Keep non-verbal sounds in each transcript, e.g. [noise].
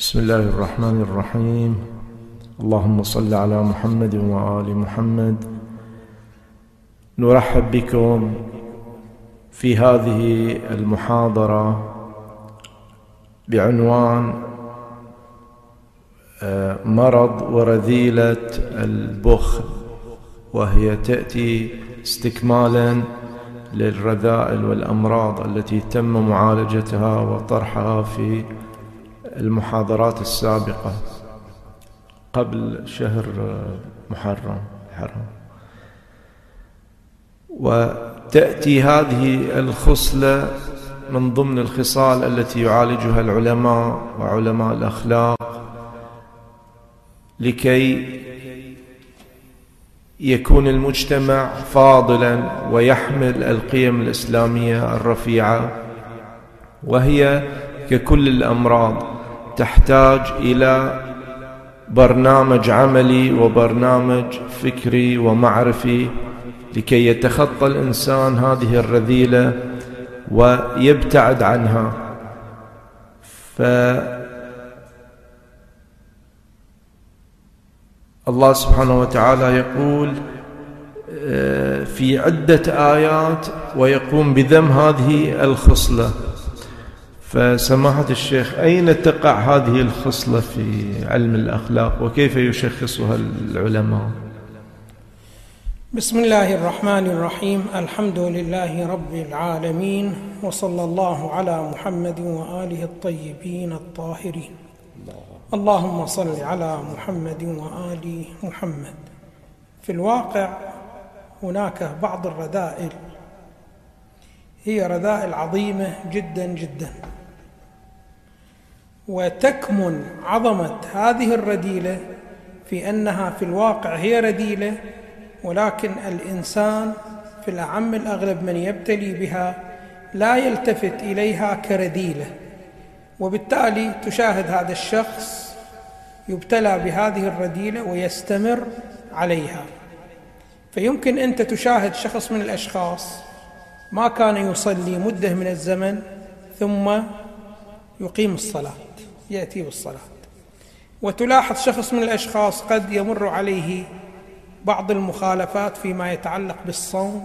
بسم الله الرحمن الرحيم. اللهم صل على محمد وآل محمد. نرحب بكم في هذه المحاضرة بعنوان آه، مرض ورذيلة البخل وهي تأتي استكمالا للرذائل والأمراض التي تم معالجتها وطرحها في المحاضرات السابقة قبل شهر محرم الحرام وتأتي هذه الخصلة من ضمن الخصال التي يعالجها العلماء وعلماء الأخلاق لكي يكون المجتمع فاضلا ويحمل القيم الإسلامية الرفيعة وهي ككل الأمراض. تحتاج إلى برنامج عملي وبرنامج فكري ومعرفي لكي يتخطى الإنسان هذه الرذيلة ويبتعد عنها. ف الله سبحانه وتعالى يقول آه، في عدة آيات ويقوم بذم هذه الخصلة. فسماحة الشيخ أين تقع هذه الخصلة في علم الأخلاق؟ وكيف يشخصها العلماء؟ بسم الله الرحمن الرحيم. الحمد لله رب العالمين وصلى الله على محمد وآله الطيبين الطاهرين. اللهم صل على محمد وآل محمد. في الواقع هناك بعض الرذائل هي رذائل عظيمة جدا جدا. وتكمن عظمة هذه الرذيله في أنها في الواقع هي رذيله ولكن الإنسان في الأعم الأغلب من يبتلي بها لا يلتفت إليها كرذيله وبالتالي تشاهد هذا الشخص يبتلى بهذه الرذيله ويستمر عليها. فيمكن أنت تشاهد شخص من الأشخاص ما كان يصلي مدة من الزمن ثم يقيم الصلاة. يأتي بالصلاة. وتلاحظ شخص من الأشخاص قد يمر عليه بعض المخالفات فيما يتعلق بالصوم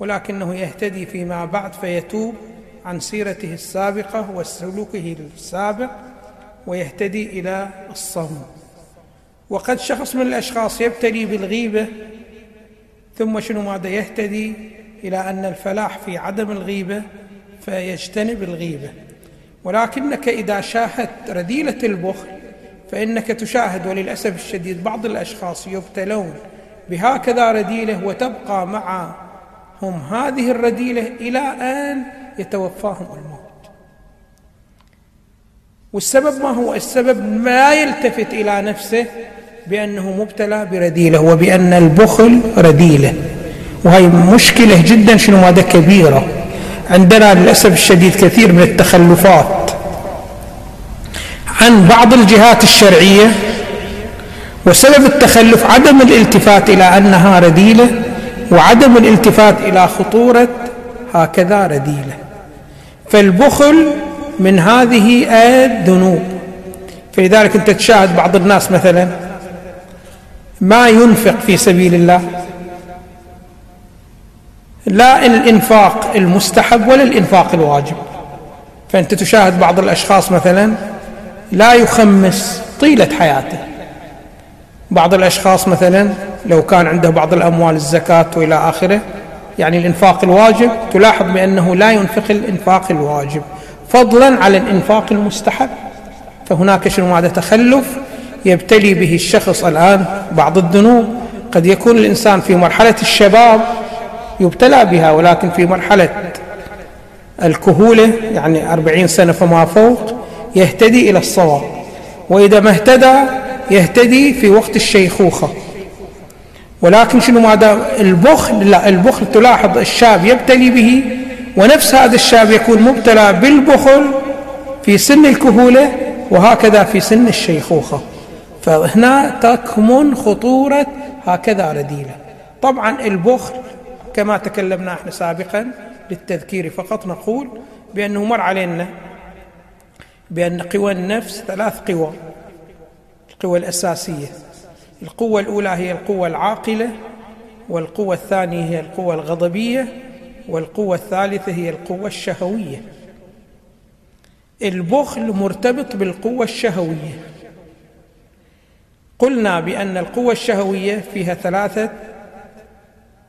ولكنه يهتدي فيما بعد فيتوب عن سيرته السابقة وسلوكه السابق ويهتدي إلى الصوم. وقد شخص من الأشخاص يبتلي بالغيبة ثم شنو ماذا يهتدي؟ إلى أن الفلاح في عدم الغيبة فيجتنب الغيبة. ولكنك إذا شاهدت رذيلة البخل فإنك تشاهد وللأسف الشديد بعض الأشخاص يبتلون بهكذا رذيلة وتبقى معهم هذه الرذيلة إلى أن يتوفاهم الموت. والسبب ما هو؟ السبب ما يلتفت إلى نفسه بأنه مبتلى برذيلة وبأن البخل رذيلة. وهي مشكلة جدا شنو؟ ماذا كبيرة. عندنا للأسف الشديد كثير من التخلفات عن بعض الجهات الشرعية وسبب التخلف عدم الالتفات إلى أنها رذيلة وعدم الالتفات إلى خطورة هكذا رذيلة. فالبخل من هذه الذنوب. فلذلك أنت تشاهد بعض الناس مثلا ما ينفق في سبيل الله. لا الإنفاق المستحب ولا الإنفاق الواجب. فأنت تشاهد بعض الأشخاص مثلا لا يخمس طيلة حياته. بعض الأشخاص مثلا لو كان عنده بعض الأموال الزكاة وإلى آخره يعني الإنفاق الواجب تلاحظ بأنه لا ينفق الإنفاق الواجب. فضلا على الإنفاق المستحب. فهناك شنو؟ هذا تخلف يبتلي به الشخص الآن بعض الذنوب. قد يكون الإنسان في مرحلة الشباب يبتلى بها ولكن في مرحلة الكهولة يعني أربعين سنة فما فوق يهتدي إلى الصواب. وإذا ما اهتدى يهتدي في وقت الشيخوخة. ولكن شنو ماذا البخل لا البخل تلاحظ الشاب يبتلي به ونفس هذا الشاب يكون مبتلى بالبخل في سن الكهولة وهكذا في سن الشيخوخة. فهنا تكمن خطورة هكذا رديلة. طبعا البخل كما تكلمنا إحنا سابقا للتذكير فقط نقول بأنه مر علينا بأن قوى النفس ثلاث قوى. القوى الأساسية القوة الأولى هي القوة العاقلة والقوة الثانية هي القوة الغضبية والقوة الثالثة هي القوة الشهوية. البخل مرتبط بالقوة الشهوية. قلنا بأن القوة الشهوية فيها ثلاثة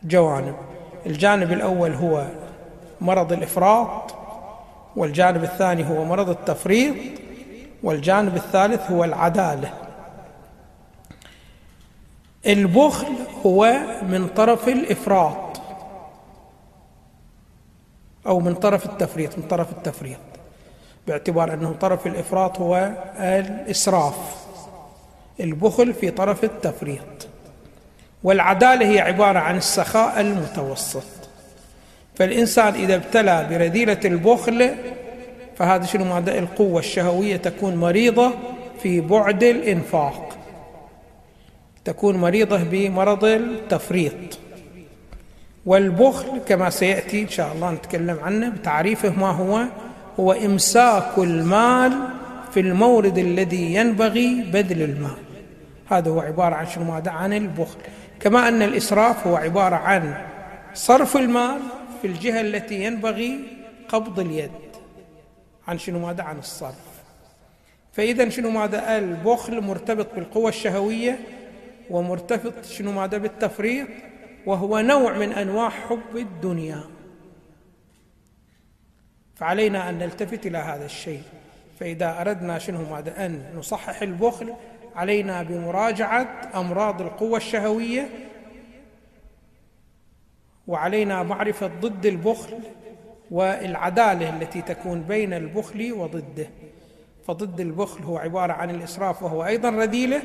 جوانب. الجانب الأول هو مرض الإفراط والجانب الثاني هو مرض التفريط والجانب الثالث هو العدالة. البخل هو من طرف الإفراط أو من طرف التفريط من طرف التفريط باعتبار أنه طرف الإفراط هو الإسراف البخل في طرف التفريط. والعدالة هي عبارة عن السخاء المتوسط. فالإنسان إذا ابتلى برذيلة البخل فهذا شنو ماذا القوة الشهوية تكون مريضة في بعد الإنفاق. تكون مريضة بمرض التفريط. والبخل كما سيأتي إن شاء الله نتكلم عنه بتعريفه ما هو؟ هو إمساك المال في المورد الذي ينبغي بذل المال. هذا هو عبارة عن شنو ماذا عن البخل. كما أن الإسراف هو عبارة عن صرف المال في الجهة التي ينبغي قبض اليد. عن شنو ماذا؟ عن الصرف. فإذا شنو ماذا؟ البخل مرتبط بالقوة الشهوية ومرتبط شنو ماذا؟ بالتفريط وهو نوع من أنواع حب الدنيا. فعلينا أن نلتفت إلى هذا الشيء. فإذا أردنا شنو ماذا؟ أن نصحح البخل علينا بمراجعة أمراض القوة الشهوية وعلينا معرفة ضد البخل والعدالة التي تكون بين البخل وضده. فضد البخل هو عبارة عن الإسراف وهو أيضا رذيلة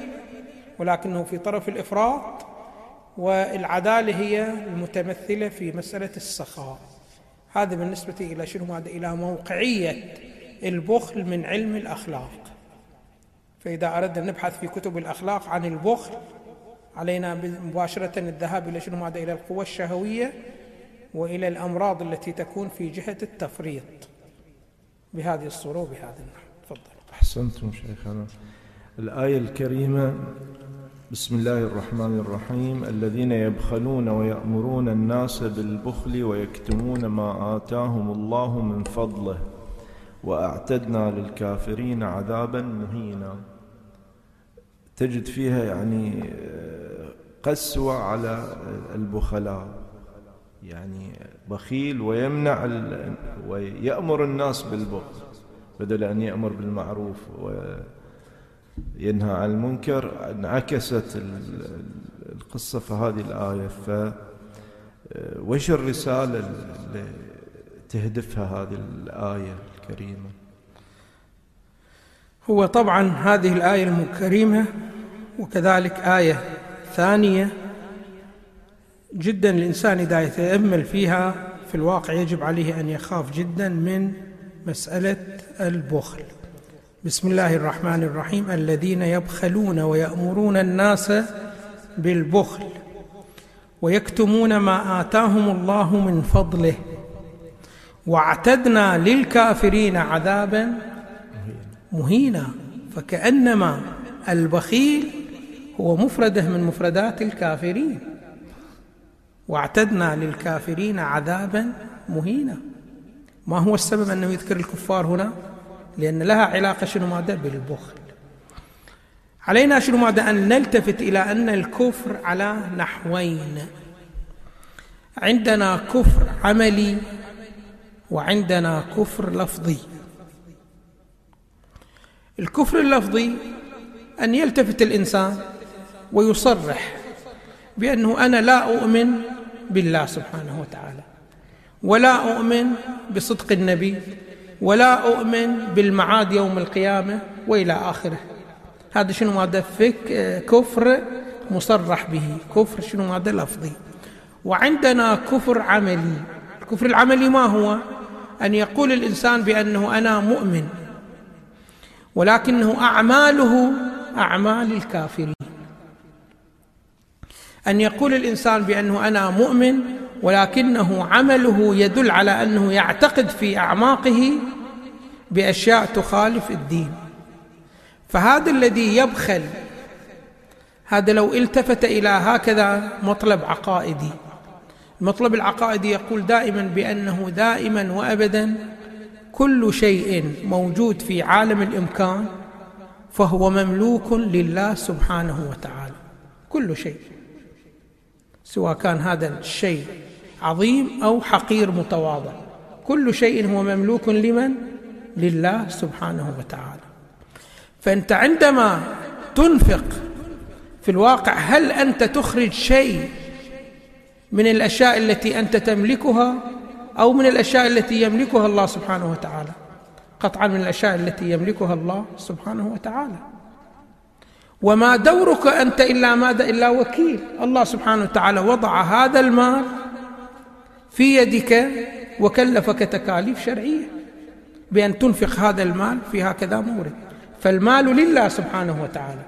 ولكنه في طرف الإفراط والعدالة هي المتمثلة في مسألة السخاء. هذا بالنسبة إلى شنو؟ هذا إلى موقعية البخل من علم الأخلاق. فإذا أردنا نبحث في كتب الأخلاق عن البخل علينا مباشرة الذهاب إلى شنو هذا إلى القوى الشهوية وإلى الأمراض التي تكون في جهة التفريط. بهذه الصورة وبهذا النحو. تفضل. أحسنتم شيخنا. الآية الكريمة بسم الله الرحمن الرحيم الذين يبخلون ويأمرون الناس بالبخل ويكتمون ما آتاهم الله من فضله وأعتدنا للكافرين عذابا مهينا. تجد فيها يعني قسوة على البخلاء. يعني بخيل ويمنع ويأمر الناس بالبخل بدل أن يأمر بالمعروف وينهى عن المنكر. انعكست القصة في هذه الآية. ف وش الرسالة اللي تهدفها هذه الآية الكريمة؟ هو طبعا هذه الآية الكريمة وكذلك آية ثانية. جدا الإنسان إذا يتأمل فيها في الواقع يجب عليه أن يخاف جدا من مسألة البخل. بسم الله الرحمن الرحيم. الذين يبخلون ويأمرون الناس بالبخل ويكتمون ما آتاهم الله من فضله واعتدنا للكافرين عذابا مهينا. فكأنما البخيل هو مفردة من مفردات الكافرين. واعتدنا للكافرين عذابا مهينا. ما هو السبب أنه يذكر الكفار هنا؟ لأن لها علاقة شنو ماذا بالبخل. علينا شنو ماذا أن نلتفت إلى أن الكفر على نحوين. عندنا كفر عملي وعندنا كفر لفظي. الكفر اللفظي أن يلتفت الإنسان ويصرح بأنه أنا لا أؤمن بالله سبحانه وتعالى ولا أؤمن بصدق النبي ولا أؤمن بالمعاد يوم القيامة وإلى آخره. هذا شنو هذا فك كفر مصرح به كفر شنو هذا لفظي. وعندنا كفر عملي الكفر العملي ما هو؟ أن يقول الإنسان بأنه أنا مؤمن ولكنه أعماله أعمال الكافرين. أن يقول الإنسان بأنه أنا مؤمن ولكنه عمله يدل على أنه يعتقد في أعماقه بأشياء تخالف الدين. فهذا الذي يبخل هذا لو التفت إلى هكذا مطلب عقائدي. المطلب العقائدي يقول دائما بأنه دائما وابدا كل شيء موجود في عالم الإمكان فهو مملوك لله سبحانه وتعالى. كل شيء. سواء كان هذا الشيء عظيم أو حقير متواضع. كل شيء هو مملوك لمن؟ لله سبحانه وتعالى. فأنت عندما تنفق في الواقع هل أنت تخرج شيء من الأشياء التي أنت تملكها أو من الأشياء التي يملكها الله سبحانه وتعالى؟ قطعا من الأشياء التي يملكها الله سبحانه وتعالى. وما دورك أنت إلا ماذا؟ إلا وكيل. الله سبحانه وتعالى وضع هذا المال في يدك وكلفك تكاليف شرعية بأن تنفق هذا المال في هكذا مورد. فالمال لله سبحانه وتعالى.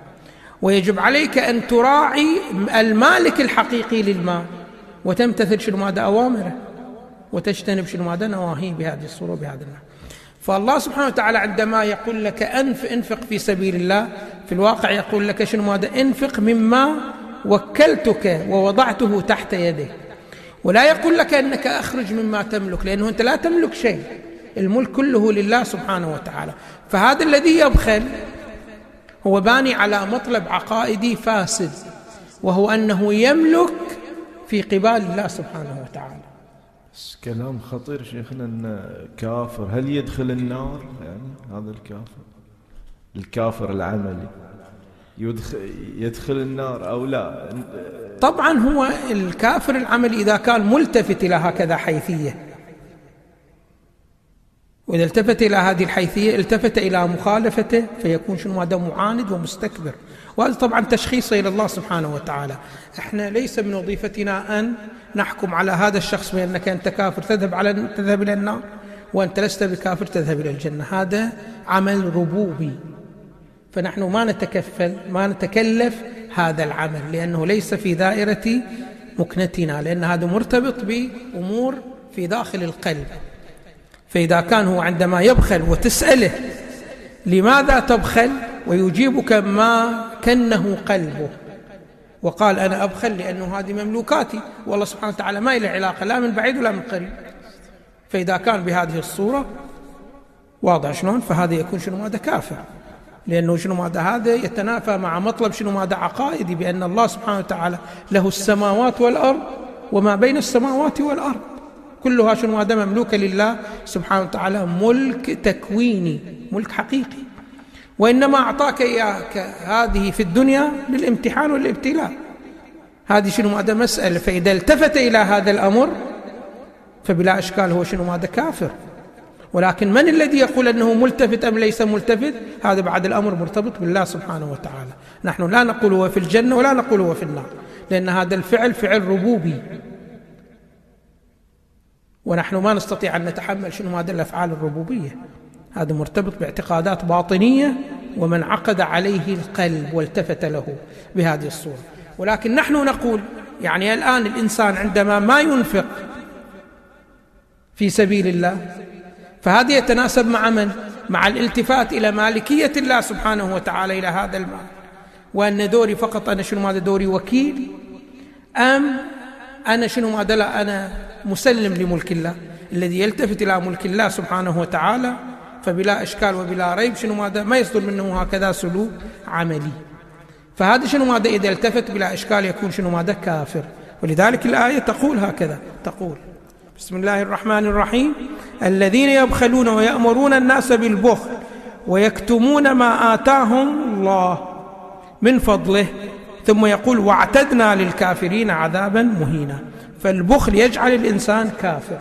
ويجب عليك أن تراعي المالك الحقيقي للمال. وتمتثل شنو ماذا؟ أوامره. وتجتنب شنو ماذا؟ نواهيه بهذه الصورة بهذا النحو. فالله سبحانه وتعالى عندما يقول لك أنف انفق في سبيل الله في الواقع يقول لك شنو ماذا انفق مما وكلتك ووضعته تحت يدك ولا يقول لك أنك أخرج مما تملك لأنه أنت لا تملك شيء. الملك كله لله سبحانه وتعالى. فهذا الذي يبخل هو باني على مطلب عقائدي فاسد وهو أنه يملك في قبال الله سبحانه وتعالى. كلام خطير شيخنا ان كافر. هل يدخل النار؟ يعني هذا الكافر. الكافر العملي. يدخل, يدخل النار أو لا؟ طبعا هو الكافر العملي إذا كان ملتفت إلى هكذا حيثية. وإذا التفت إلى هذه الحيثية التفت إلى مخالفته فيكون شنو؟ هذا معاند ومستكبر. وهذا طبعا تشخيصه إلى الله سبحانه وتعالى. إحنا ليس من وظيفتنا أن نحكم على هذا الشخص بانك أنت كافر تذهب على تذهب إلى النار وأنت لست بكافر تذهب إلى الجنة. هذا عمل ربوبي. فنحن ما نتكفل ما نتكلف هذا العمل لأنه ليس في دائرة مكنتنا لأن هذا مرتبط بأمور في داخل القلب. فإذا كان هو عندما يبخل وتسأله لماذا تبخل؟ ويجيبك ما كنه قلبه. وقال أنا أبخل لأنه هذه مملوكاتي. والله سبحانه وتعالى ما له علاقة لا من بعيد ولا من قريب. فإذا كان بهذه الصورة واضح شلون؟ فهذا يكون شنو ماذا كافر. لأنه شنو ماذا هذا يتنافى مع مطلب شنو ماذا عقائدي بأن الله سبحانه وتعالى له السماوات والأرض وما بين السماوات والأرض. كلها شنو ماذا مملوكة لله سبحانه وتعالى. ملك تكويني ملك حقيقي. وإنما أعطاك إياك. هذه في الدنيا للامتحان والابتلاء. هذه شنو هذا مسألة. فإذا التفت إلى هذا الأمر فبلا إشكال هو شنو هذا كافر. ولكن من الذي يقول أنه ملتفت أم ليس ملتفت؟ هذا بعد الأمر مرتبط بالله سبحانه وتعالى. نحن لا نقول هو في الجنة ولا نقول هو في النار. لأن هذا الفعل فعل ربوبي. ونحن ما نستطيع أن نتحمل شنو هذه الأفعال الربوبية. هذا مرتبط باعتقادات باطنية ومن عقد عليه القلب والتفت له بهذه الصورة. ولكن نحن نقول يعني الآن الإنسان عندما ما ينفق في سبيل الله فهذا يتناسب مع من؟ مع الالتفات إلى مالكية الله سبحانه وتعالى إلى هذا المال. وأن دوري فقط أنا شنو ماذا؟ دوري وكيل؟ أم أنا شنو ماذا؟ لا أنا مسلم لملك الله الذي يلتفت إلى ملك الله سبحانه وتعالى فبلا إشكال وبلا ريب شنو ماذا؟ ما يصدر منه هكذا سلوك عملي. فهذا شنو ماذا؟ إذا التفت بلا إشكال يكون شنو ماذا؟ كافر. ولذلك الآية تقول هكذا تقول بسم الله الرحمن الرحيم. الذين يبخلون ويأمرون الناس بالبخل ويكتمون ما آتاهم الله من فضله ثم يقول واعتدنا للكافرين عذابا مهينا. فالبخل يجعل الإنسان كافر.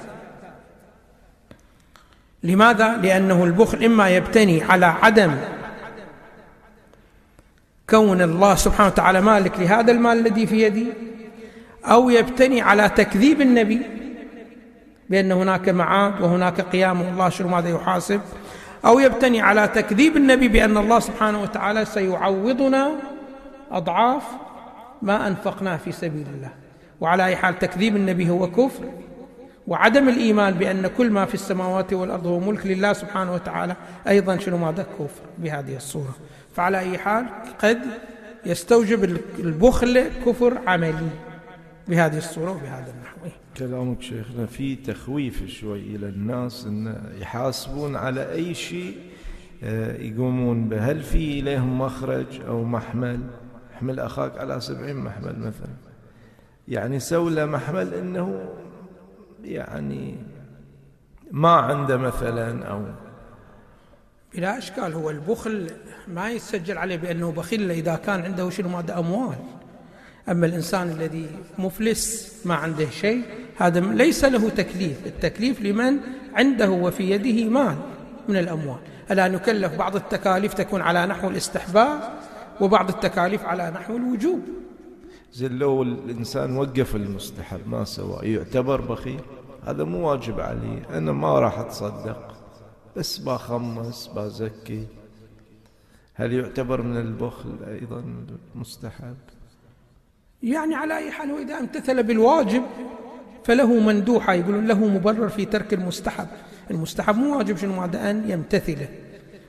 لماذا؟ لأنه البخل إما يبتني على عدم كون الله سبحانه وتعالى مالك لهذا المال الذي في يدي أو يبتني على تكذيب النبي بأن هناك معاد وهناك قيام الله شنو ماذا يحاسب أو يبتني على تكذيب النبي بأن الله سبحانه وتعالى سيعوضنا أضعاف ما انفقناه في سبيل الله. وعلى أي حال تكذيب النبي هو كفر. وعدم الإيمان بأن كل ما في السماوات والأرض هو ملك لله سبحانه وتعالى أيضا شنو ماذا كفر بهذه الصورة. فعلى أي حال قد يستوجب البخل كفر عملي بهذه الصورة وبهذا النحو. كلامك شيخنا في تخويف شوي إلى الناس أن يحاسبون على أي شيء آه، يقومون به. هل في إليهم مخرج أو محمل؟ احمل أخاك على سبعين محمل مثلا. يعني سوى له محمل أنه يعني ما عنده مثلا أو بلا إشكال هو البخل ما يسجل عليه بأنه بخيل إذا كان عنده شنو مادة أموال. أما الإنسان الذي مفلس ما عنده شيء هذا ليس له تكليف. التكليف لمن عنده وفي يده مال من الأموال. ألا نكلف بعض التكاليف تكون على نحو الاستحباب وبعض التكاليف على نحو الوجوب. زين لو الإنسان وقف المستحب ما سوى. يعتبر بخيل هذا مو واجب علي. أنا ما راح أتصدق. بس بخمس بزكي. هل يعتبر من البخل أيضا مستحب؟ يعني على أي حال وإذا امتثل بالواجب فله مندوحة. يقولون له مبرر في ترك المستحب. المستحب مو واجب شنو؟ أن يمتثله.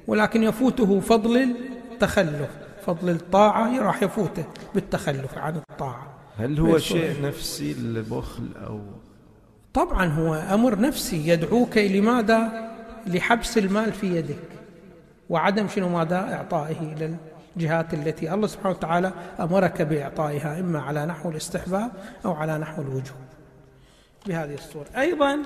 ولكن يفوته فضل التخلف. فضل الطاعة راح يفوته بالتخلف عن الطاعة. هل هو شيء نفسي البخل أو؟ طبعا هو أمر نفسي يدعوك لماذا لحبس المال في يدك. وعدم شنو ماذا؟ إعطائه إلى الجهات التي الله سبحانه وتعالى أمرك بإعطائها إما على نحو الاستحباب أو على نحو الوجوب. بهذه الصورة. أيضا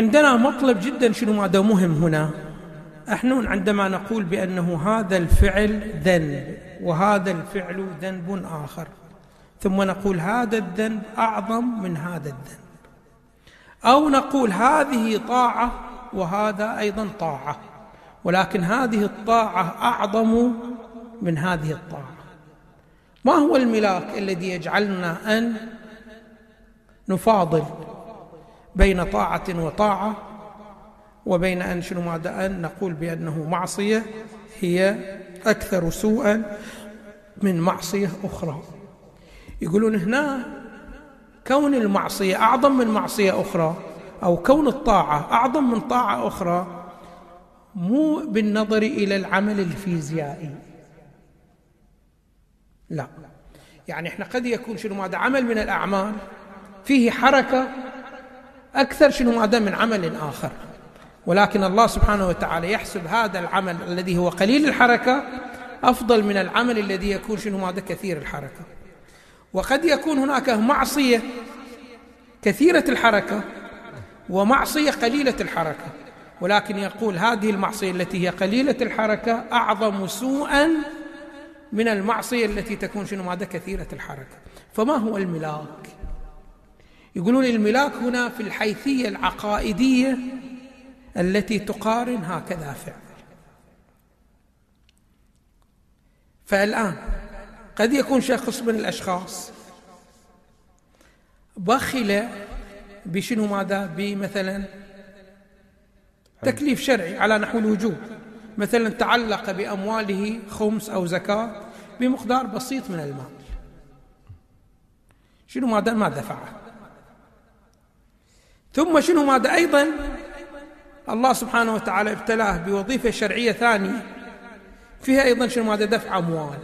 عندنا مطلب جدا شنو ماذا مهم هنا. إحنا عندما نقول بأنه هذا الفعل ذنب وهذا الفعل ذنب آخر ثم نقول هذا الذنب أعظم من هذا الذنب أو نقول هذه طاعة وهذا أيضا طاعة ولكن هذه الطاعة أعظم من هذه الطاعة. ما هو الملاك الذي يجعلنا أن نفاضل بين طاعة وطاعة وبين أن شنو ماذا؟ أن نقول بأنه معصية هي أكثر سوءا من معصية أخرى. يقولون هنا كون المعصية أعظم من معصية أخرى أو كون الطاعة أعظم من طاعة أخرى مو بالنظر إلى العمل الفيزيائي. لا. يعني إحنا قد يكون شنو هذا عمل من الأعمال فيه حركة أكثر شنو؟ ماذا من عمل آخر. ولكن الله سبحانه وتعالى يحسب هذا العمل الذي هو قليل الحركة أفضل من العمل الذي يكون شنو؟ ماذا كثير الحركة. وقد يكون هناك معصية كثيرة الحركة ومعصية قليلة الحركة. ولكن يقول هذه المعصية التي هي قليلة الحركة أعظم سوءا من المعصية التي تكون شنو؟ ماذا كثيرة الحركة. فما هو الملاك؟ يقولون الملاك هنا في الحيثية العقائدية التي تقارن هكذا فعل. فالآن قد يكون شخص من الأشخاص بخل بشنو ماذا؟ بمثلا تكليف شرعي على نحو الوجوب مثلا تعلق بأمواله خمس أو زكاة بمقدار بسيط من المال. شنو ماذا؟ ما دفعه ثم شنو ماذا أيضا؟ الله سبحانه وتعالى ابتلاه بوظيفة شرعية ثانية. فيها أيضا شنو ماذا؟ دفع أموال.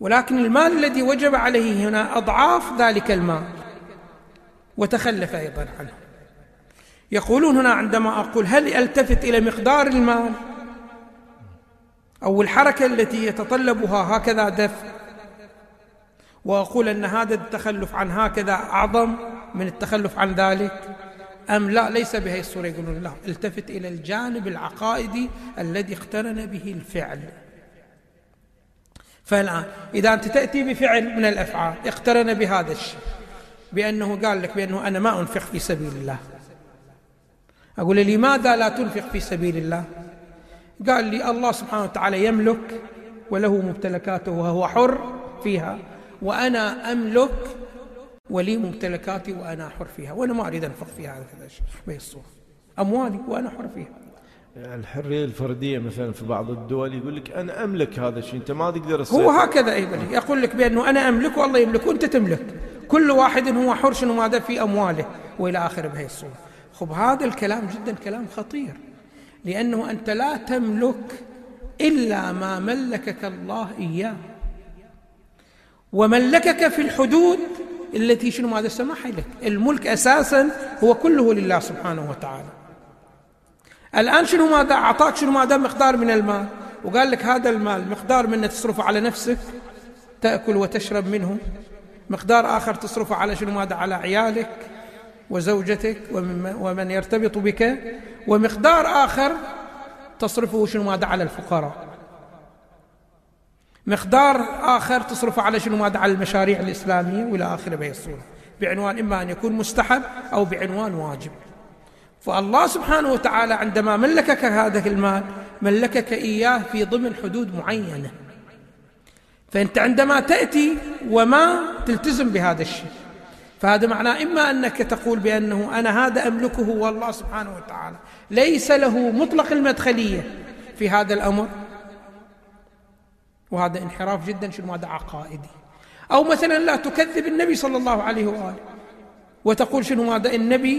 ولكن المال الذي وجب عليه هنا أضعاف ذلك المال. وتخلف أيضا عنه. يقولون هنا عندما أقول هل ألتفت إلى مقدار المال؟ أو الحركة التي يتطلبها هكذا دفع؟ وأقول أن هذا التخلف عن هكذا أعظم من التخلف عن ذلك. أم لا؟ ليس بهي الصورة. يقولون لا. التفت إلى الجانب العقائدي الذي اقترن به الفعل. فالآن إذا أنت تأتي بفعل من الأفعال اقترن بهذا الشيء. بأنه قال لك بأنه أنا ما أنفق في سبيل الله. أقول لماذا لا تنفق في سبيل الله؟ قال لي الله سبحانه وتعالى يملك وله ممتلكاته وهو حر فيها. وأنا أملك ولي ممتلكاتي وأنا حر فيها وأنا ما أريد أنفق فيها هذا الشيء بهي الصورة أموالي وأنا حر فيها. الحرية الفردية مثلا في بعض الدول يقول لك أنا أملك هذا الشيء أنت ما تقدر السيطرة. هو هكذا أيضا. يقول لك بأنه أنا أملك والله يملك وأنت تملك. كل واحد هو حر شنو ماذا في أمواله؟ وإلى آخره بهي الصورة. خب هذا الكلام جدا كلام خطير. لأنه أنت لا تملك إلا ما ملكك الله إياه. وملكك في الحدود التي شنو ماذا سمح لك الملك أساسا هو كله لله سبحانه وتعالى. الآن شنو ماذا أعطاك شنو ماذا مقدار من المال؟ وقال لك هذا المال مقدار منه تصرفه على نفسك تأكل وتشرب منه مقدار آخر تصرفه على شنو ماذا؟ على عيالك وزوجتك ومن يرتبط بك. ومقدار آخر تصرفه شنو ماذا؟ على الفقراء. مقدار آخر تصرفه على شنو؟ ماذا على المشاريع الإسلامية وإلى آخره بهي الصورة. بعنوان إما أن يكون مستحب أو بعنوان واجب. فالله سبحانه وتعالى عندما ملكك هذا المال ملكك إياه في ضمن حدود معينة. فأنت عندما تأتي وما تلتزم بهذا الشيء. فهذا معناه إما أنك تقول بأنه أنا هذا أملكه والله سبحانه وتعالى. ليس له مطلق المدخلية في هذا الأمر. وهذا انحراف جدا شنو؟ هذا عقائدي. أو مثلا لا تكذب النبي صلى الله عليه وآله. وتقول شنو؟ هذا النبي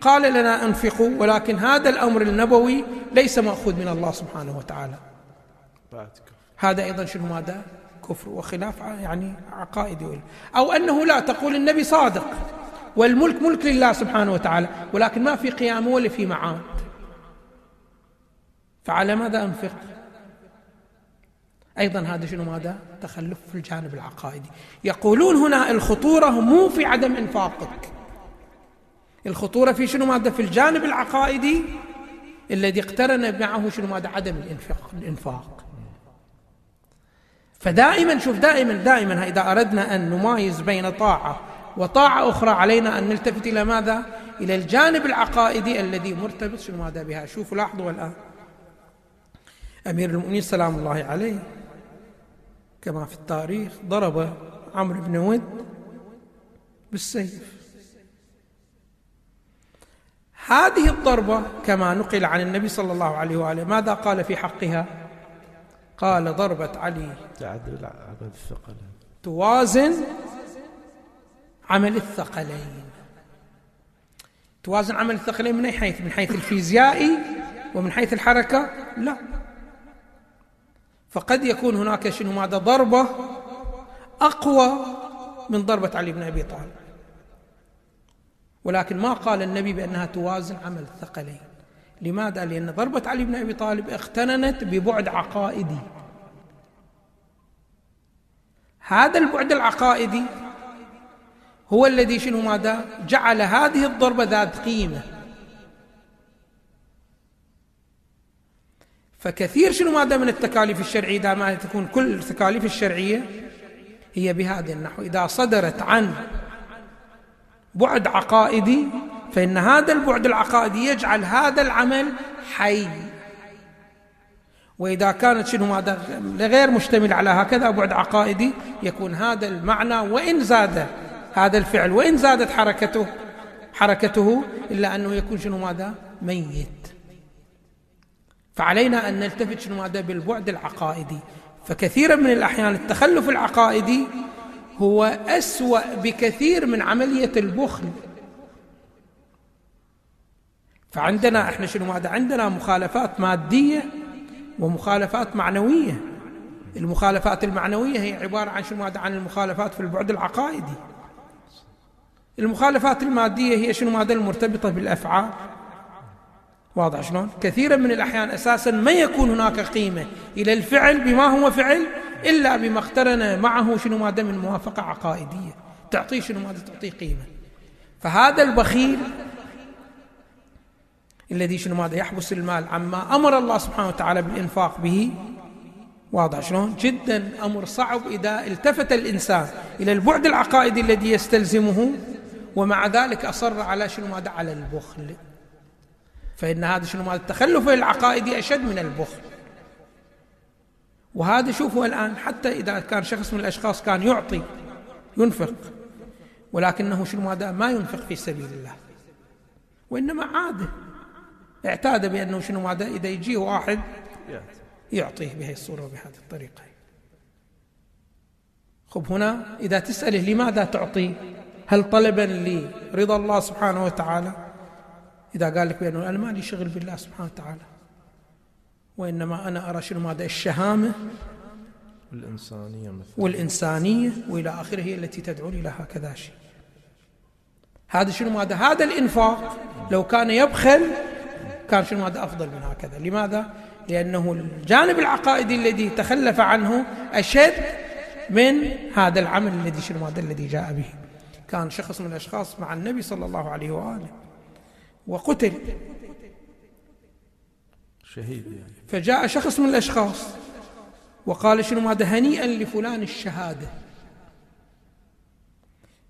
قال لنا أنفقوا ولكن هذا الأمر النبوي ليس مأخوذ من الله سبحانه وتعالى. هذا أيضا شنو؟ هذا كفر وخلاف يعني عقائدي. أو أنه لا تقول النبي صادق. والملك ملك لله سبحانه وتعالى ولكن ما في قيام ولا في معاد. فعلى ماذا أنفق؟ أيضا هذا شنو ماذا؟ تخلف في الجانب العقائدي. يقولون هنا الخطورة مو في عدم إنفاقك. الخطورة في شنو ماذا؟ في الجانب العقائدي الذي اقترن معه شنو ماذا؟ عدم الإنفاق, الإنفاق. فدائما شوف دائما دائما إذا أردنا أن نمايز بين طاعة وطاعة أخرى علينا أن نلتفت إلى ماذا؟ إلى الجانب العقائدي الذي مرتبط شنو ماذا بها؟ شوفوا لاحظوا الآن. أمير المؤمنين سلام الله عليه. كما في التاريخ ضرب عمرو بن ود بالسيف. هذه الضربة كما نقل عن النبي صلى الله عليه وآله ماذا قال في حقها؟ قال ضربة علي تعدل عمل الثقلين. توازن عمل الثقلين. توازن عمل الثقلين من أي حيث؟ من حيث الفيزيائي ومن حيث الحركة؟ لا. فقد يكون هناك شنو ماذا ضربة أقوى من ضربة علي بن أبي طالب. ولكن ما قال النبي بأنها توازن عمل الثقلين. لماذا؟ لأن ضربة علي بن أبي طالب اقتننت ببعد عقائدي. هذا البعد العقائدي هو الذي شنو ماذا؟ جعل هذه الضربة ذات قيمة. فكثير شنو ماذا من التكاليف الشرعية؟ دائما تكون كل التكاليف الشرعية هي بهذا النحو. إذا صدرت عن بعد عقائدي فإن هذا البعد العقائدي يجعل هذا العمل حي. وإذا كانت شنو ماذا غير مشتمل على هكذا بعد عقائدي يكون هذا المعنى وإن زاد هذا الفعل وإن زادت حركته حركته إلا أنه يكون شنو ماذا ميت. فعلينا أن نلتفت شنو ماذا بالبعد العقائدي. فكثيرا من الأحيان التخلف العقائدي هو أسوأ بكثير من عملية البخل. فعندنا إحنا شنو ماذا عندنا مخالفات مادية ومخالفات معنوية. المخالفات المعنوية هي عبارة عن شنو ماذا عن المخالفات في البعد العقائدي. المخالفات المادية هي شنو ماذا المرتبطة بالأفعال. واضح شلون؟ كثيرا من الأحيان أساسا ما يكون هناك قيمة إلى الفعل بما هو فعل إلا بما اقترن معه شنو ماذا من موافقة عقائدية تعطيه شنو ماذا تعطيه قيمة. فهذا البخيل الذي شنو ماذا يحبس المال عما أمر الله سبحانه وتعالى بالإنفاق به واضح شلون؟ جدا أمر صعب إذا التفت الإنسان إلى البعد العقائدي الذي يستلزمه ومع ذلك أصر على شنو ماذا على البخل. فإن هذا شنو ماذا التخلف العقائدي أشد من البخل. وهذا شوفوا الآن حتى إذا كان شخص من الأشخاص كان يعطي ينفق. ولكنه شنو ماذا؟ ما ينفق في سبيل الله. وإنما عاده. اعتاد بأنه شنو ماذا؟ إذا يجيه واحد يعطيه بهذه الصورة وبهذه الطريقة. خب هنا إذا تسأله لماذا تعطي؟ هل طلبا لرضا الله سبحانه وتعالى؟ إذا قال لك بأنه أنا ما لي شغل بالله سبحانه وتعالى وإنما أنا أرى شنو ماذا؟ الشهامة والإنسانية مثلا. والإنسانية وإلى آخره هي التي تدعوني إلى هكذا شيء. هذا شنو ماذا؟ هذا الإنفاق. لو كان يبخل كان شنو هذا أفضل من هكذا. لماذا؟ لأنه الجانب العقائدي الذي تخلف عنه أشد من هذا العمل الذي شنو هذا الذي جاء به. كان شخص من الأشخاص مع النبي صلى الله عليه وآله. وقتل. شهيد يعني. فجاء شخص من الأشخاص وقال شنو هذا؟ هنيئا لفلان الشهادة.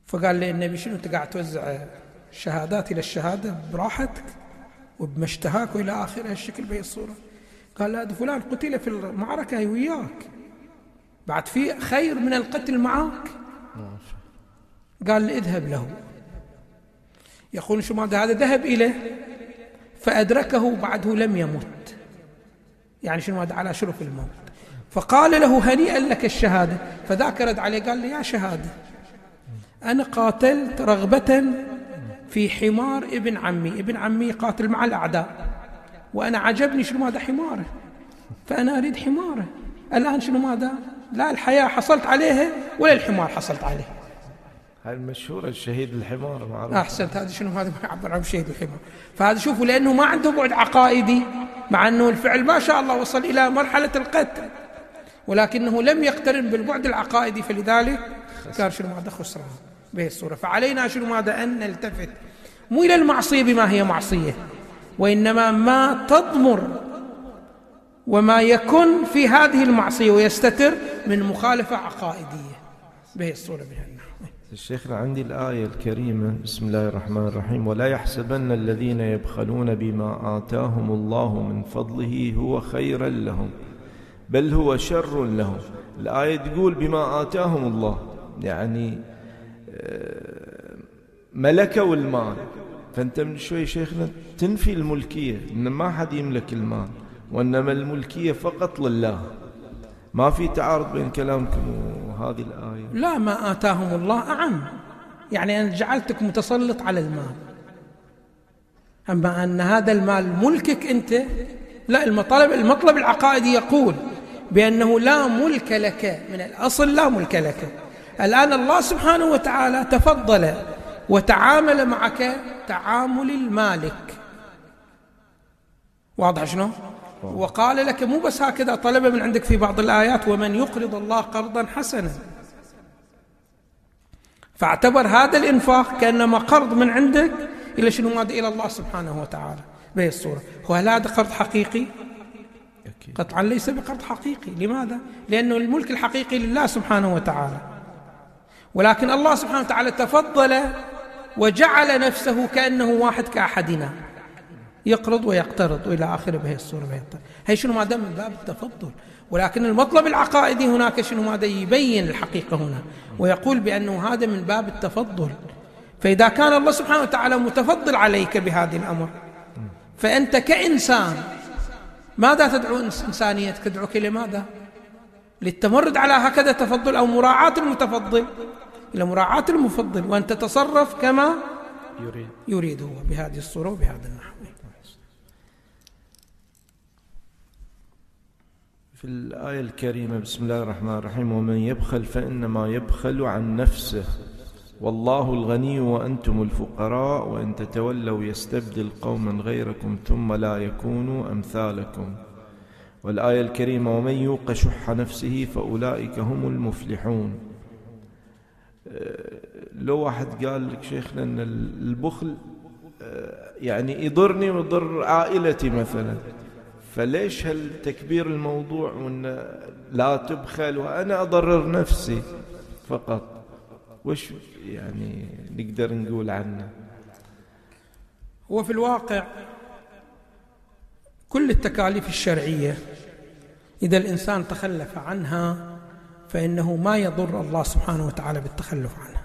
فقال لي النبي شنو أنت قاعد توزع الشهادات إلى الشهادة؟ براحتك وبما اشتهاك وإلى آخر هالشكل بهي الصورة. قال لا فلان قتل في المعركة وياك. بعد في خير من القتل معك قال لي اذهب له. يقول شو هذا؟ ذهب إليه فأدركه بعده لم يمت. يعني شنو هذا؟ على شرف الموت. فقال له هنيئا لك الشهادة. فذاك رد عليه قال لي يا شهادة أنا قاتلت رغبة في حمار ابن عمي. ابن عمي قاتل مع الأعداء. وأنا عجبني شنو ماذا حماره. فأنا أريد حماره. الآن شنو ماذا؟ لا الحياة حصلت عليها ولا الحمار حصلت عليه. هاي المشهورة الشهيد الحمار معروف. أحسنت. هذا شنو؟ هذا ما يعبر عن شهيد الحمار. فهذا شوفوا لأنه ما عنده بعد عقائدي مع أنه الفعل ما شاء الله وصل إلى مرحلة القتل. ولكنه لم يقترن بالبعد العقائدي فلذلك كان شنو ماذا خسران به الصورة. فعلينا شنو ماذا؟ أن نلتفت. مو إلى المعصية بما هي معصية وإنما ما تضمر وما يكن في هذه المعصية ويستتر من مخالفة عقائدية. به الصورة بها الشيخ عندي الآية الكريمة بسم الله الرحمن الرحيم ولا يحسبن الذين يبخلون بما آتاهم الله من فضله هو خيرا لهم بل هو شر لهم. الآية تقول بما آتاهم الله يعني آه، ملكوا المال. فأنت من شوي شيخنا تنفي الملكية إن ما حد يملك المال وإنما الملكية فقط لله. ما في تعارض بين كلامكم وهذه الآية؟ لا ما آتاهم الله أعم. يعني أنا جعلتك متسلط على المال. أما أن هذا المال ملكك أنت لا المطلب, المطلب العقائدي يقول بأنه لا ملك لك. من الأصل لا ملك لك. الآن الله سبحانه وتعالى تفضل وتعامل معك تعامل المالك. واضح شنو؟ وقال لك مو بس هكذا طلب من عندك في بعض الآيات ومن يقرض الله قرضا حسنا. فاعتبر هذا الإنفاق كأنما قرض من عندك إلى شنو؟ ماذا إلى الله سبحانه وتعالى. بهي الصورة. وهل هذا قرض حقيقي؟ قطعا ليس بقرض حقيقي. لماذا؟ لأنه الملك الحقيقي لله سبحانه وتعالى. ولكن الله سبحانه وتعالى تفضل وجعل نفسه كأنه واحد كأحدنا. يقرض ويقترض وإلى آخره بهي الصورة بهي الطريقة. هي شنو ما دام من باب التفضل. ولكن المطلب العقائدي هناك شنو ماذا؟ يبين الحقيقة هنا. ويقول بأنه هذا من باب التفضل. فإذا كان الله سبحانه وتعالى متفضل عليك بهذا الأمر فأنت كإنسان ماذا تدعو انسانيتك تدعوك لماذا للتمرد على هكذا تفضل أو مراعاة المتفضل. إلى مراعاة المفضل وأن تتصرف كما يريد. يريد هو بهذه الصورة وبهذا النحو في الآية الكريمة بسم الله الرحمن الرحيم ومن يبخل فإنما يبخل عن نفسه. والله الغني وأنتم الفقراء وإن تتولوا يستبدل قوما غيركم ثم لا يكونوا أمثالكم. والآية الكريمة ومن يوق شح نفسه فأولئك هم المفلحون. لو واحد قال لك شيخنا أن البخل يعني يضرني ويضر عائلتي مثلا. فليش هل تكبير الموضوع وإن لا تبخل وأنا أضرر نفسي فقط؟ وش يعني نقدر نقول عنه؟ هو في الواقع كل التكاليف الشرعية إذا الإنسان تخلف عنها فإنه ما يضر الله سبحانه وتعالى بالتخلف عنها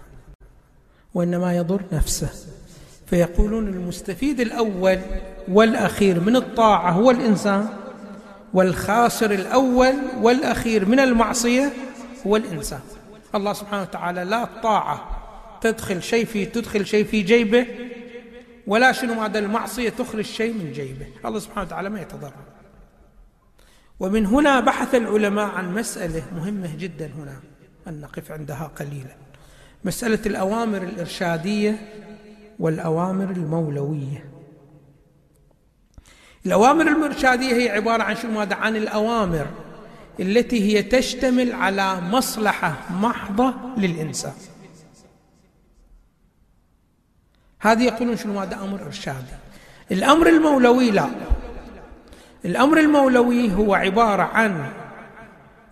وإنما يضر نفسه. فيقولون المستفيد الأول والأخير من الطاعة هو الإنسان والخاسر الأول والأخير من المعصية هو الإنسان. الله سبحانه وتعالى لا الطاعة تدخل شيء في تدخل شيء في جيبه ولا شنو معنى المعصية تخرج شيء من جيبه. الله سبحانه وتعالى ما يتضرر. ومن هنا بحث العلماء عن مسألة مهمة جدا هنا أن نقف عندها قليلا. مسألة الأوامر الإرشادية والأوامر المولوية. الأوامر الإرشادية هي عبارة عن شو ماذا عن الأوامر التي هي تشتمل على مصلحة محضة للإنسان. هذه يقولون شنو؟ هذا أمر إرشادي الأمر المولوي لا. الأمر المولوي هو عبارة عن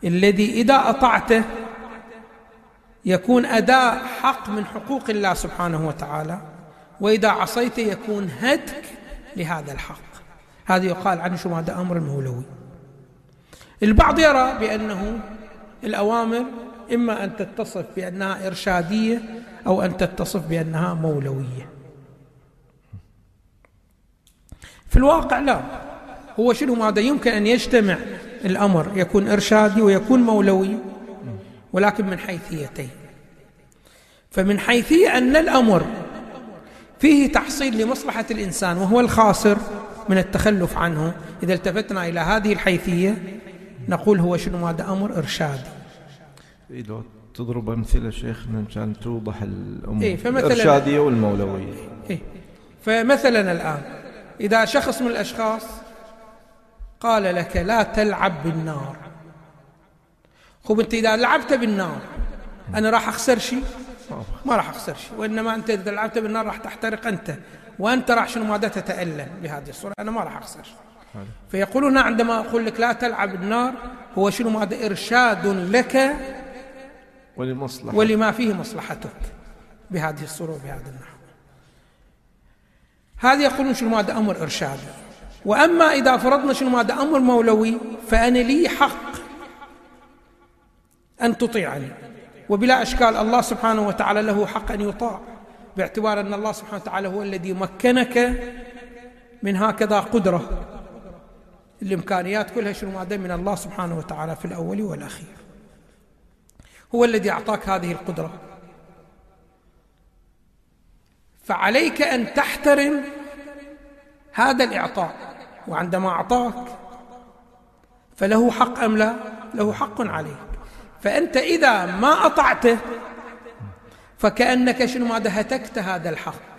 الذي إذا أطعته يكون أداء حق من حقوق الله سبحانه وتعالى. وإذا عصيته يكون هتك لهذا الحق. هذا يقال عنه شو هذا أمر المولوي. البعض يرى بأنه الأوامر إما أن تتصف بأنها إرشادية أو أن تتصف بأنها مولوية. في الواقع لا. هو شنو هذا يمكن أن يجتمع الأمر يكون إرشادي ويكون مولوي ولكن من حيثيتين فمن حيثية أن الأمر فيه تحصيل لمصلحة الإنسان وهو الخاسر من التخلف عنه. إذا التفتنا إلى هذه الحيثية نقول هو شنو؟ هذا أمر إرشادي. إذا تضرب أمثلة شيخنا مشان توضح الأمور. إيه فمثلا الإرشادية والمولوية. إيه فمثلا الآن إذا شخص من الأشخاص قال لك لا تلعب بالنار. خب أنت إذا لعبت بالنار أنا راح أخسر شيء؟ ما راح أخسر شيء وإنما أنت إذا لعبت بالنار راح تحترق أنت. وأنت راح شنو ماذا تتألم بهذه الصورة أنا ما راح أخسر شيء. فيقولون عندما أقول لك لا تلعب النار هو شنو ماذا إرشاد لك ولمصلحة ولما فيه مصلحتك بهذه الصورة وبهذا النحو. هذه يقولون شنو ماذا أمر إرشادي وأما إذا فرضنا شنو ماذا أمر مولوي فأنا لي حق أن تطيعني. وبلا أشكال الله سبحانه وتعالى له حق أن يطاع باعتبار أن الله سبحانه وتعالى هو الذي مكنك من هكذا قدرة. الإمكانيات كلها شنو؟ ماذا من الله سبحانه وتعالى في الأول والأخير. هو الذي أعطاك هذه القدرة. فعليك أن تحترم هذا الإعطاء وعندما أعطاك فله حق أم لا؟ له حق عليك فأنت إذا ما أطعته فكأنك شنو ماذا هتكت هذا الحق.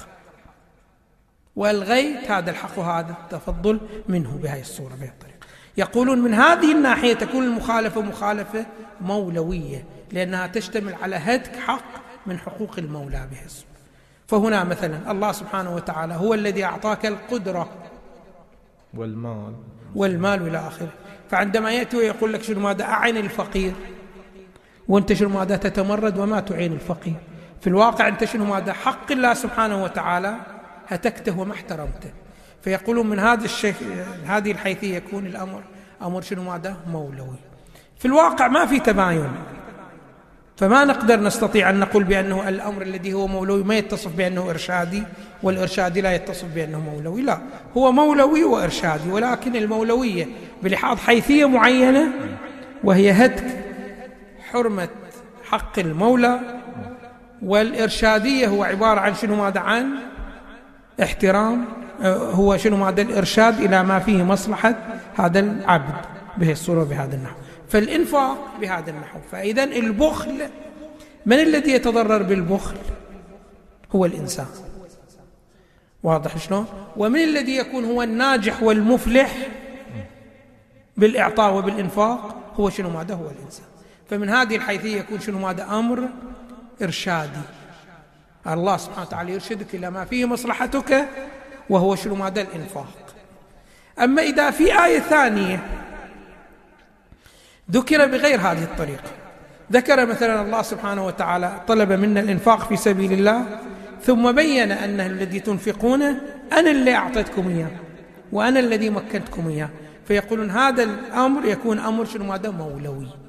والغيت هذا الحق وهذا التفضل منه بهذه الصورة بهذه الطريقة. يقولون من هذه الناحية تكون المخالفة مخالفة مولوية لأنها تشتمل على هتك حق من حقوق المولى بهذه الصورة. فهنا مثلا الله سبحانه وتعالى هو الذي أعطاك القدرة والمال. والمال إلى آخره. فعندما يأتي ويقول لك شنو ماذا؟ أعن الفقير. وانت شنو ماذا تتمرد وما تعين الفقير. في الواقع انت شنو ماذا حق الله سبحانه وتعالى هتكته وما احترمته. فيقولون من هذا الشيء هذه الحيثيه يكون الأمر أمر شنو ماذا؟ مولوي. في الواقع ما في تباين. فما نقدر نستطيع أن نقول بأنه الأمر الذي هو مولوي ما يتصف بأنه إرشادي والإرشادي لا يتصف بأنه مولوي. لا هو مولوي وإرشادي ولكن المولوية بلحاظ حيثية معينة وهي هتك حرمة حق المولى والإرشادية هو عبارة عن شنو ماذا؟ عن احترام هو شنو ماذا؟ الإرشاد إلى ما فيه مصلحة هذا العبد به الصورة بهذا النحو. فالإنفاق بهذا النحو. فإذا البخل من الذي يتضرر بالبخل؟ هو الإنسان. واضح شلون؟ ومن الذي يكون هو الناجح والمفلح بالإعطاء وبالإنفاق هو شنو ماذا؟ هو الإنسان. فمن هذه الحيثية يكون شنو ماذا أمر إرشادي. الله سبحانه وتعالى يرشدك إلى ما فيه مصلحتك وهو شنو ماذا الإنفاق. أما إذا في آية ثانية ذكر بغير هذه الطريقة. ذكر مثلا الله سبحانه وتعالى طلب منا الإنفاق في سبيل الله ثم بين أنه الذي تنفقونه أنا اللي أعطيتكم إياه وأنا الذي مكنتكم إياه. فيقولون هذا الأمر يكون أمر شنو ماذا مولوي.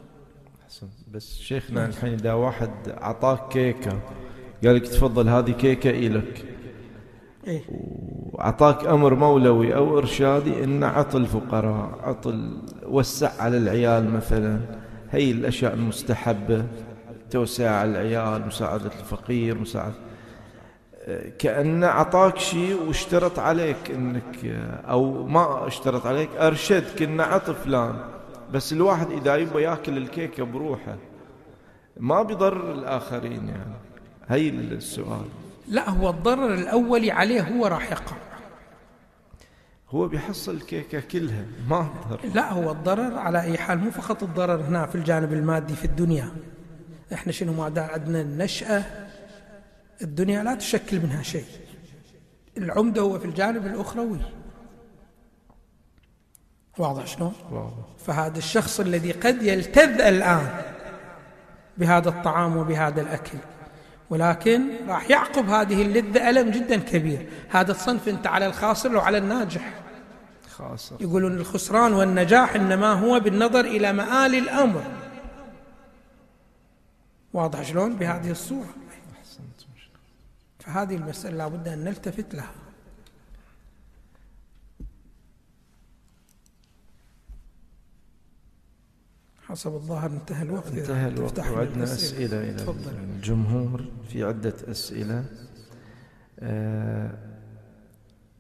بس شيخنا الحين إذا واحد أعطاك كيكة قال لك تفضل هذه كيكة إلك. إيه؟ وأعطاك أمر مولوي أو إرشادي إن عط الفقراء عط ال... وسع على العيال مثلا. هي الأشياء المستحبة توسع على العيال مساعدة الفقير مساعدة. كأنه أعطاك شيء واشترط عليك إنك أو ما اشترط عليك أرشدك إنه عط فلان. بس الواحد إذا يبغى يأكل الكيكة بروحه ما بيضر الآخرين يعني. هي السؤال. لا هو الضرر الأولي عليه هو راح يقع هو بيحصل الكيكة كلها ما ضر لا هو الضرر على أي حال مو فقط الضرر هنا في الجانب المادي في الدنيا. إحنا شنو ما عندنا النشأة الدنيا لا تشكل منها شيء. العمدة هو في الجانب الأخروي. واضح شلون؟ واضح. فهذا الشخص الذي قد يلتذ الآن بهذا الطعام وبهذا الأكل. ولكن راح يعقب هذه اللذة ألم جدا كبير. هذا الصنف أنت على الخاسر وعلى الناجح؟ خاصة يقولون الخسران والنجاح إنما هو بالنظر إلى مآل الأمر. واضح شلون؟ بهذه الصورة. فهذه المسألة لابد أن نلتفت لها. حسب الظاهر انتهى الوقت. انتهى الوقت وعندنا. أسئلة إلى تفضل. الجمهور في عدة أسئلة. آه،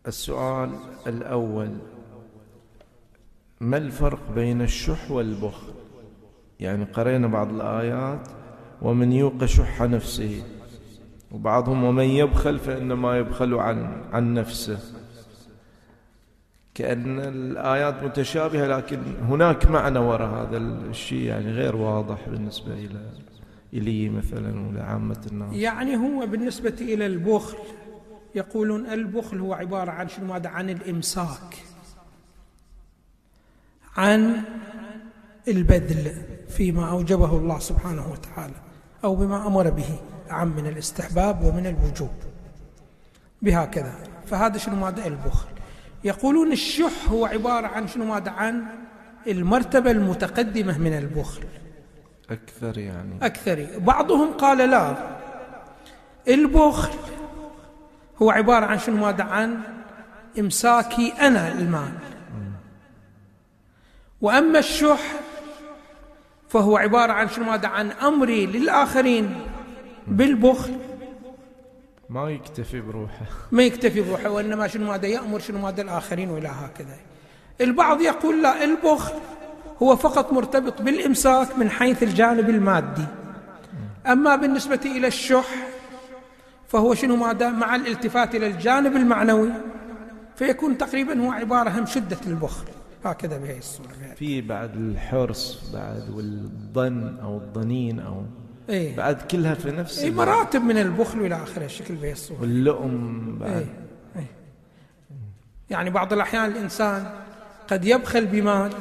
السؤال الأول ما الفرق بين الشح والبخل؟ يعني قرينا بعض الآيات ومن يوق شح نفسه وبعضهم ومن يبخل فإنما يبخل عن عن نفسه. كأن الآيات متشابهة لكن هناك معنى وراء هذا الشيء يعني غير واضح بالنسبة إلى إلي مثلا ولعامة الناس. يعني هو بالنسبة إلى البخل يقولون البخل هو عبارة عن شنو؟ ماذا عن الإمساك عن البذل فيما أوجبه الله سبحانه وتعالى أو بما أمر به عم من الاستحباب ومن الوجوب. بهكذا. فهذا شنو؟ ماذا البخل. يقولون الشح هو عبارة عن شنو؟ ماذا؟ عن المرتبة المتقدمة من البخل. أكثر يعني. أكثر. بعضهم قال لا. البخل هو عبارة عن شنو؟ ماذا؟ عن إمساكي أنا المال. وأما الشح فهو عبارة عن شنو؟ ماذا؟ عن أمري للآخرين بالبخل. ما يكتفي بروحه. ما يكتفي بروحه وإنما شنو ماذا يأمر شنو ماذا الآخرين وإلى هكذا. البعض يقول لا البخل هو فقط مرتبط بالإمساك من حيث الجانب المادي. أما بالنسبة إلى الشح فهو شنو ماذا؟ مع الالتفات إلى الجانب المعنوي فيكون تقريبا هو عبارة هم شدة البخل. هكذا بهذه الصورة. في بعد الحرص بعد والظن أو الظنين أو إيه. بعد كلها في نفس إيه ال- مراتب من البخل إلى آخره الشكل بهذه الصورة واللؤم بعد. إيه إيه. يعني بعض الأحيان الإنسان قد يبخل بمال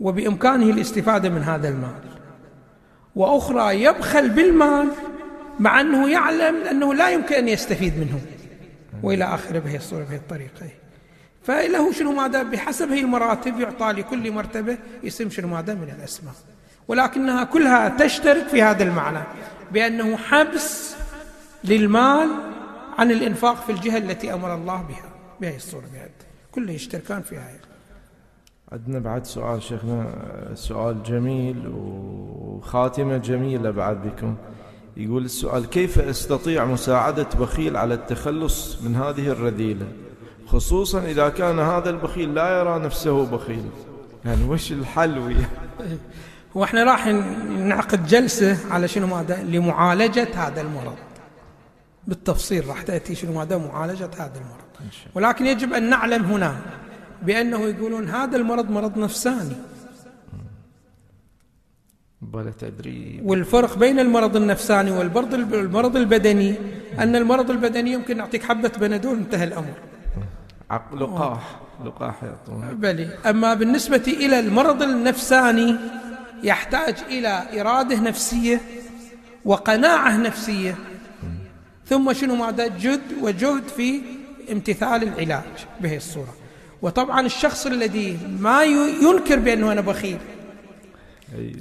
وبإمكانه الاستفادة من هذا المال. وأخرى يبخل بالمال مع أنه يعلم أنه لا يمكن أن يستفيد منه. وإلى آخره بهذه الصورة بهذه الطريقة فله شنو ماذا؟ بحسب هي المراتب يعطى لكل مرتبة اسم شنو ماذا؟ من الأسماء. ولكنها كلها تشترك في هذا المعنى بأنه حبس للمال عن الإنفاق في الجهة التي أمر الله بها بهذه الصورة بهذه كله يشتركان في هذا. عندنا بعد سؤال شيخنا سؤال جميل وخاتمة جميلة بعد بكم. يقول السؤال كيف أستطيع مساعدة بخيل على التخلص من هذه الرذيلة؟ خصوصا إذا كان هذا البخيل لا يرى نفسه بخيل. يعني وش الحل وياه؟ [laughs] وإحنا راح نعقد جلسة على شنو ماذا؟ لمعالجة هذا المرض. بالتفصيل راح تأتي شنو ماذا؟ معالجة هذا المرض. ولكن يجب أن نعلم هنا بأنه يقولون هذا المرض مرض نفساني. بلا تدريب والفرق بين المرض النفساني والمرض المرض البدني أن المرض البدني يمكن نعطيك حبة بنادول انتهى الأمر. لقاح لقاح يعطون بلي. أما بالنسبة إلى المرض النفساني يحتاج إلى إرادة نفسية وقناعة نفسية. ثم شنو ماذا؟ جد وجهد في امتثال العلاج بهي الصورة. وطبعا الشخص الذي ما ينكر بأنه أنا بخيل.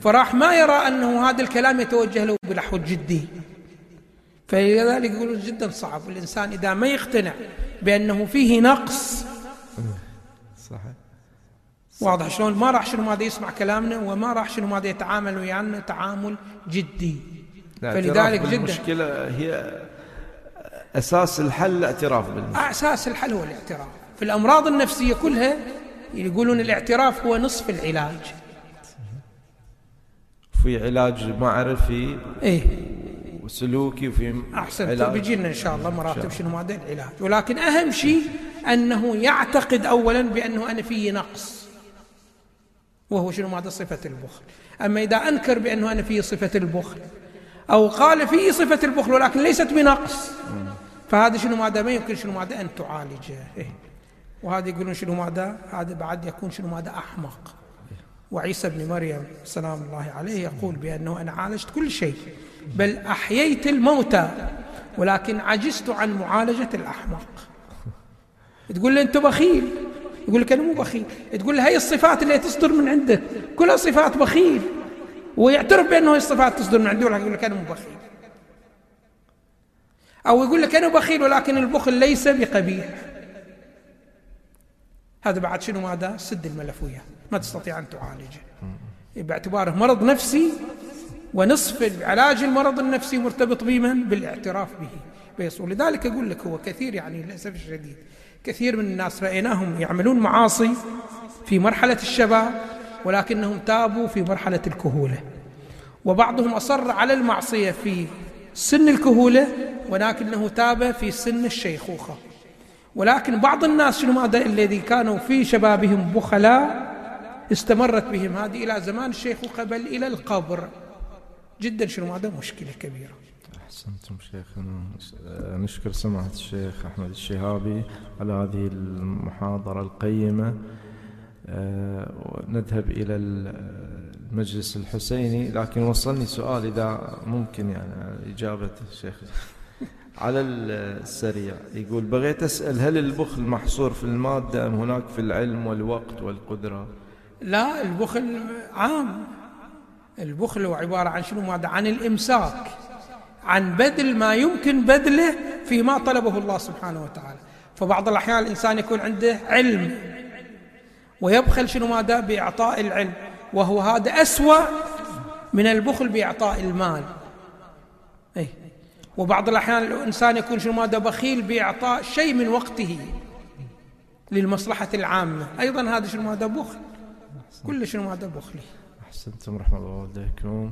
فراح ما يرى أنه هذا الكلام يتوجه له بنحو الجدي فلذلك يقولون جدا صعب. الإنسان إذا ما يقتنع بأنه فيه نقص صحيح واضح شلون؟ ما راح شنو ماذا يسمع كلامنا وما راح شنو ماذا يتعامل ويانا تعامل جدي. فلذلك جدا. المشكلة هي أساس الحل الاعتراف بالمشكلة. أساس الحل هو الاعتراف. في الأمراض النفسية كلها يقولون الاعتراف هو نصف العلاج. في علاج معرفي إيه. وسلوكي وفي أحسنت. بيجينا إن شاء الله مراتب شنو ماده العلاج. ولكن أهم شيء أنه يعتقد اولا بأنه أنا في نقص. وهو شنو ماده صفة البخل. أما إذا أنكر بأنه أنا في صفة البخل أو قال في صفة البخل ولكن ليست بنقص فهذا شنو ماده ما يمكن شنو ماده أن تعالجه. إيه؟ وهذا يقولون شنو ماذا هذا بعد يكون شنو ماذا أحمق. وعيسى بن مريم سلام الله عليه يقول بأنه أنا عالجت كل شيء بل أحييت الموتى ولكن عجزت عن معالجة الأحمق. تقول له أنت بخيل يقول لك أنا مو بخيل. تقول له هي الصفات اللي تصدر من عندك كلها صفات بخيل. ويعترف بأنه هي الصفات تصدر من عنده يقول لك أنا مو بخيل. أو يقول لك أنا بخيل ولكن البخل ليس بقبيح. هذا بعد شنو ماذا؟ سد الملف وياه. ما تستطيع أن تعالجه. باعتباره مرض نفسي ونصف علاج المرض النفسي مرتبط بمن؟ بالإعتراف به. بيصول لذلك أقول لك هو كثير يعني للأسف الشديد كثير من الناس رأيناهم يعملون معاصي في مرحلة الشباب ولكنهم تابوا في مرحلة الكهولة. وبعضهم أصر على المعصية في سن الكهولة ولكنه تاب في سن الشيخوخة. ولكن بعض الناس شنو ماذا الذي كانوا في شبابهم بخلاء استمرت بهم؟ هذه إلى زمان الشيخوخة بل إلى القبر. جدا شنو هذا مشكلة كبيرة. أحسنتم شيخنا نشكر سماحة الشيخ أحمد الشهابي على هذه المحاضرة القيمة. آه، نذهب إلى المجلس الحسيني لكن وصلني سؤال إذا ممكن يعني إجابة الشيخ. على السريع يقول بغيت أسأل هل البخل محصور في المادة أم هناك في العلم والوقت والقدرة؟ لا البخل عام. البخل هو عبارة عن شنو؟ ماذا عن الإمساك. عن بذل ما يمكن بذله فيما طلبه الله سبحانه وتعالى. فبعض الأحيان الإنسان يكون عنده علم ويبخل شنو ماذا؟ بإعطاء العلم وهو هذا أسوأ من البخل بإعطاء المال. أي وبعض الأحيان الإنسان يكون شنو ماذا؟ بخيل بإعطاء شيء من وقته للمصلحة العامة. أيضا هذا شنو ماذا؟ بخل. كل شنو ماذا؟ بخلي أحسنتم رحمة الله والديكم